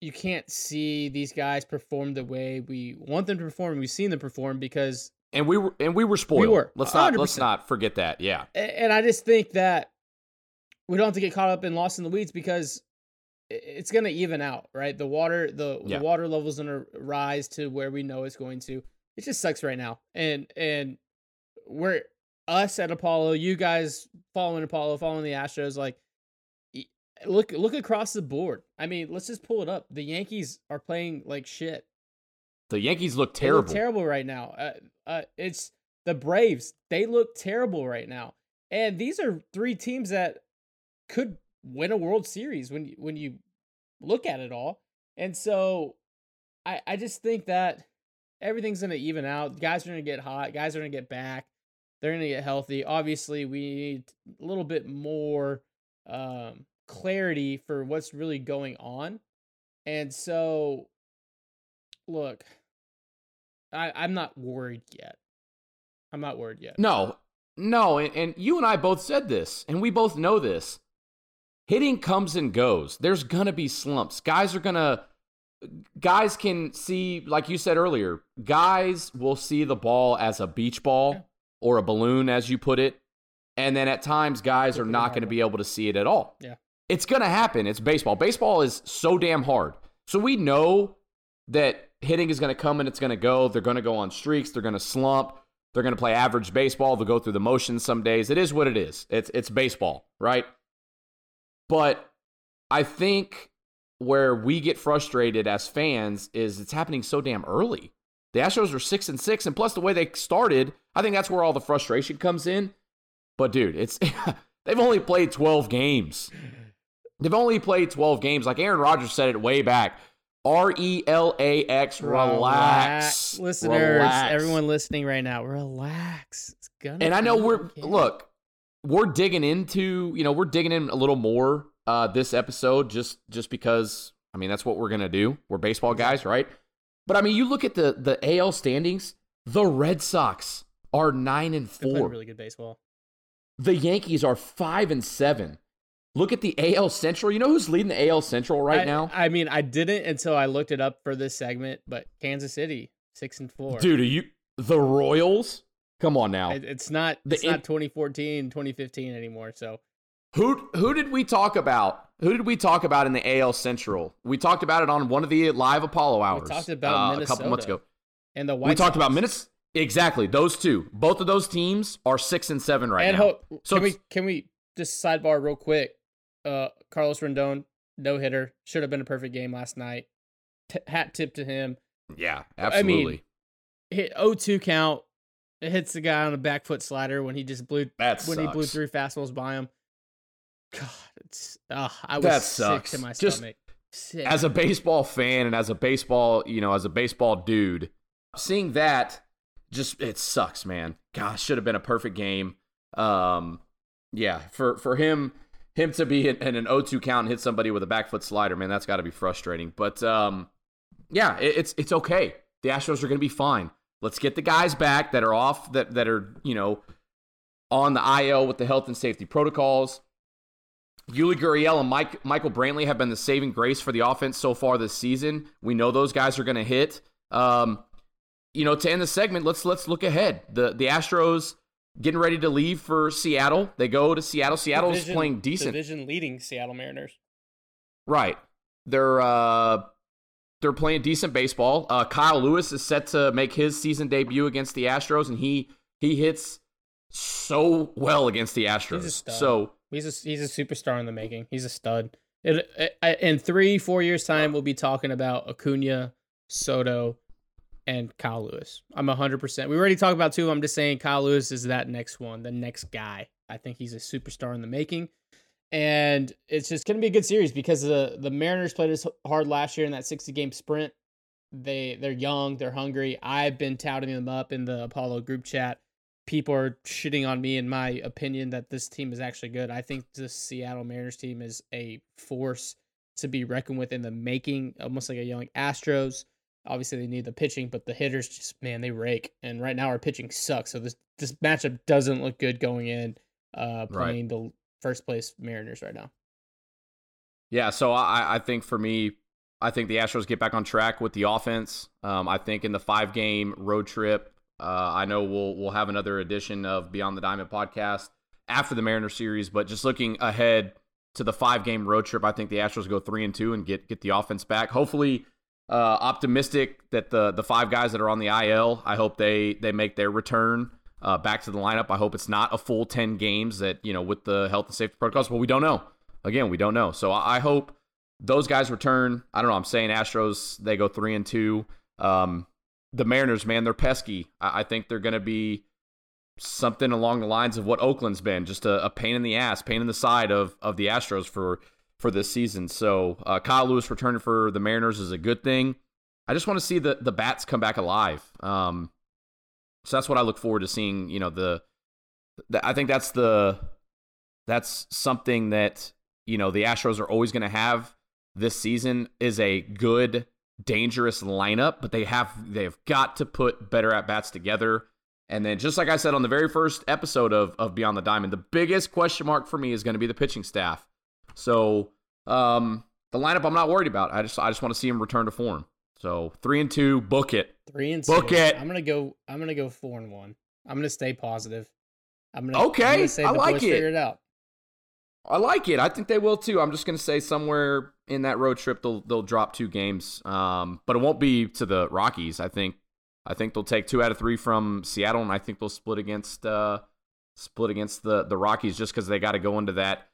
you can't see these guys perform the way we want them to perform. We've seen them perform because and we were and we were spoiled. We were. Let's not let us not forget that. Yeah. And I just think that we don't have to get caught up in lost in the weeds because it's going to even out, right? The water the, yeah. the water level's going to rise to where we know it's going to. It just sucks right now. And and we're us at Apollo, you guys following Apollo, following the Astros like look look across the board. I mean, let's just pull it up. The Yankees are playing like shit. The Yankees look terrible. Look terrible right now. Uh, uh, it's the Braves. They look terrible right now. And these are three teams that could win a World Series when you, when you look at it all. And so I I just think that everything's going to even out. Guys are going to get hot. Guys are going to get back. They're going to get healthy. Obviously, we need a little bit more um, clarity for what's really going on. And so, look, I, I'm not worried yet. I'm not worried yet. No, no. And, and you and I both said this, and we both know this. Hitting comes and goes. There's going to be slumps. Guys are going to, guys can see, like you said earlier, guys will see the ball as a beach ball or a balloon, as you put it. And then at times, guys are not going to be able to see it at all. Yeah. It's going to happen. It's baseball. Baseball is so damn hard. So we know that hitting is going to come and it's going to go. They're going to go on streaks. They're going to slump. They're going to play average baseball. They'll go through the motions some days. It is what it is. It's it's baseball, right? But I think where we get frustrated as fans is it's happening so damn early. The Astros are six and six, and plus the way they started, I think that's where all the frustration comes in. But dude, it's *laughs* they've only played 12 games. They've only played 12 games. Like Aaron Rodgers said it way back. R E L A X, relax. Listeners, relax. everyone listening right now, relax. It's gonna And I know we're, okay. look, we're digging into, you know, we're digging in a little more uh, this episode just just because, I mean, that's what we're going to do. We're baseball guys, right? But I mean, you look at the the AL standings, the Red Sox are 9 and 4. really good baseball. The Yankees are 5 and 7. Look at the AL Central. You know who's leading the AL Central right I, now? I mean, I didn't until I looked it up for this segment, but Kansas City, six and four. Dude, are you the Royals? Come on now. it's not it's not 2014, 2015 anymore. So who who did we talk about? Who did we talk about in the AL Central? We talked about it on one of the live Apollo hours. We talked about uh, a couple months ago. And the White we talked about minutes. Exactly, those two. Both of those teams are six and seven right and now. Ho- so can we can we just sidebar real quick? uh, Carlos Rodon, no hitter. Should have been a perfect game last night. T- hat tip to him. Yeah, absolutely. I mean, hit 0-2 count. It hits the guy on a back foot slider when he just blew that when sucks. he blew three fastballs by him. God, it's uh, I was that sucks. sick to my just stomach. Sick. As a baseball fan and as a baseball, you know, as a baseball dude, seeing that just it sucks, man. Gosh, should have been a perfect game. Um, yeah, for for him him to be in, in an 0-2 count and hit somebody with a back foot slider, man, that's got to be frustrating. But um, yeah, it, it's it's okay. The Astros are going to be fine. Let's get the guys back that are off that that are you know on the IL with the health and safety protocols. Yuli Gurriel and Mike, Michael Brantley have been the saving grace for the offense so far this season. We know those guys are going to hit. Um, you know, to end the segment, let's let's look ahead. The the Astros getting ready to leave for Seattle. They go to Seattle. Seattle's division, playing decent. Division leading Seattle Mariners. Right. They're uh they're playing decent baseball. Uh, Kyle Lewis is set to make his season debut against the Astros, and he he hits so well against the Astros. He's so he's a he's a superstar in the making. He's a stud. It, it, in three four years time, we'll be talking about Acuna, Soto, and Kyle Lewis. I'm 100%. We already talked about two. I'm just saying Kyle Lewis is that next one, the next guy. I think he's a superstar in the making. And it's just going to be a good series because the the Mariners played as hard last year in that 60 game sprint. They they're young, they're hungry. I've been touting them up in the Apollo group chat. People are shitting on me in my opinion that this team is actually good. I think the Seattle Mariners team is a force to be reckoned with in the making, almost like a young Astros. Obviously, they need the pitching, but the hitters just man, they rake. And right now, our pitching sucks. So this this matchup doesn't look good going in. Uh, playing right. the first place Mariners right now. Yeah, so I, I think for me, I think the Astros get back on track with the offense. Um, I think in the five game road trip, uh, I know we'll we'll have another edition of Beyond the Diamond podcast after the Mariner series, but just looking ahead to the five game road trip, I think the Astros go three and two and get get the offense back. Hopefully, uh, optimistic that the the five guys that are on the IL, I hope they they make their return uh, back to the lineup. I hope it's not a full 10 games that, you know, with the health and safety protocols, but we don't know. Again, we don't know. So I, I hope those guys return. I don't know. I'm saying Astros, they go three and two. Um, the Mariners, man, they're pesky. I, I think they're going to be something along the lines of what Oakland's been, just a, a, pain in the ass, pain in the side of of the Astros for for this season. So uh, Kyle Lewis returning for the Mariners is a good thing. I just want to see the the bats come back alive. Um, so that's what I look forward to seeing. You know, the, the I think that's the that's something that you know the Astros are always going to have this season is a good, dangerous lineup, but they have they've got to put better at bats together. And then, just like I said on the very first episode of of Beyond the Diamond, the biggest question mark for me is going to be the pitching staff. So, um, the lineup I'm not worried about. I just I just want to see him return to form. So three and two, book it. Three and book two. it. I'm gonna go. I'm gonna go four and one. I'm gonna stay positive. I'm gonna okay. I'm gonna say I like boys it. it out. I like it. I think they will too. I'm just gonna say somewhere in that road trip they'll they'll drop two games. Um, but it won't be to the Rockies. I think I think they'll take two out of three from Seattle, and I think they'll split against uh split against the the Rockies just because they got to go into that.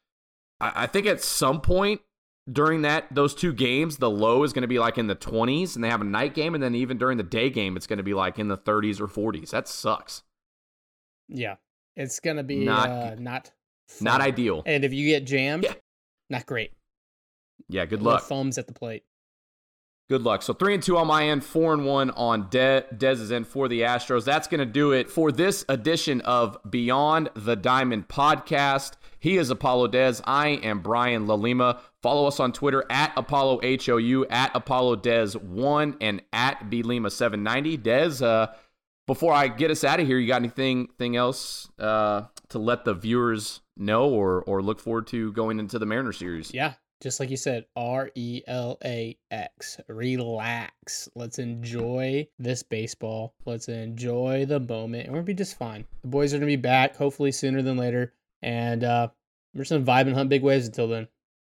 I, I think at some point during that those two games, the low is going to be like in the 20s, and they have a night game, and then even during the day game, it's going to be like in the 30s or 40s. That sucks. Yeah, it's going to be not uh, not fun. not ideal. And if you get jammed, yeah. not great. Yeah, good luck. Foams at the plate. Good luck. So three and two on my end, four and one on De- Dez's end for the Astros. That's going to do it for this edition of Beyond the Diamond podcast. He is Apollo Dez. I am Brian Lalima. Follow us on Twitter at Apollo HOU, at Apollo Dez1, and at BLima790. Dez, uh, before I get us out of here, you got anything, anything else uh, to let the viewers know or, or look forward to going into the Mariner series? Yeah, just like you said, R E L A X. Relax. Let's enjoy this baseball. Let's enjoy the moment, and we'll be just fine. The boys are to be back, hopefully sooner than later. And uh, we're just gonna vibe and hunt big waves until then.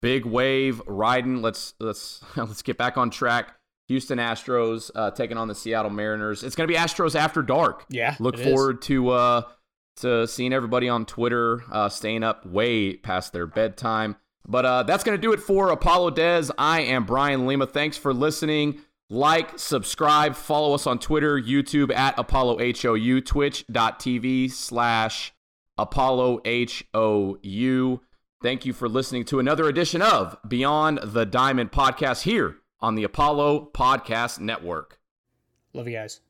Big wave riding. Let's let's *laughs* let's get back on track. Houston Astros uh, taking on the Seattle Mariners. It's gonna be Astros after dark. Yeah. Look forward is. to uh, to seeing everybody on Twitter uh, staying up way past their bedtime. But uh, that's going to do it for Apollo Dez. I am Brian Lima. Thanks for listening. Like, subscribe, follow us on Twitter, YouTube at Apollo HOU, twitch.tv slash Apollo H O U. Thank you for listening to another edition of Beyond the Diamond podcast here on the Apollo Podcast Network. Love you guys.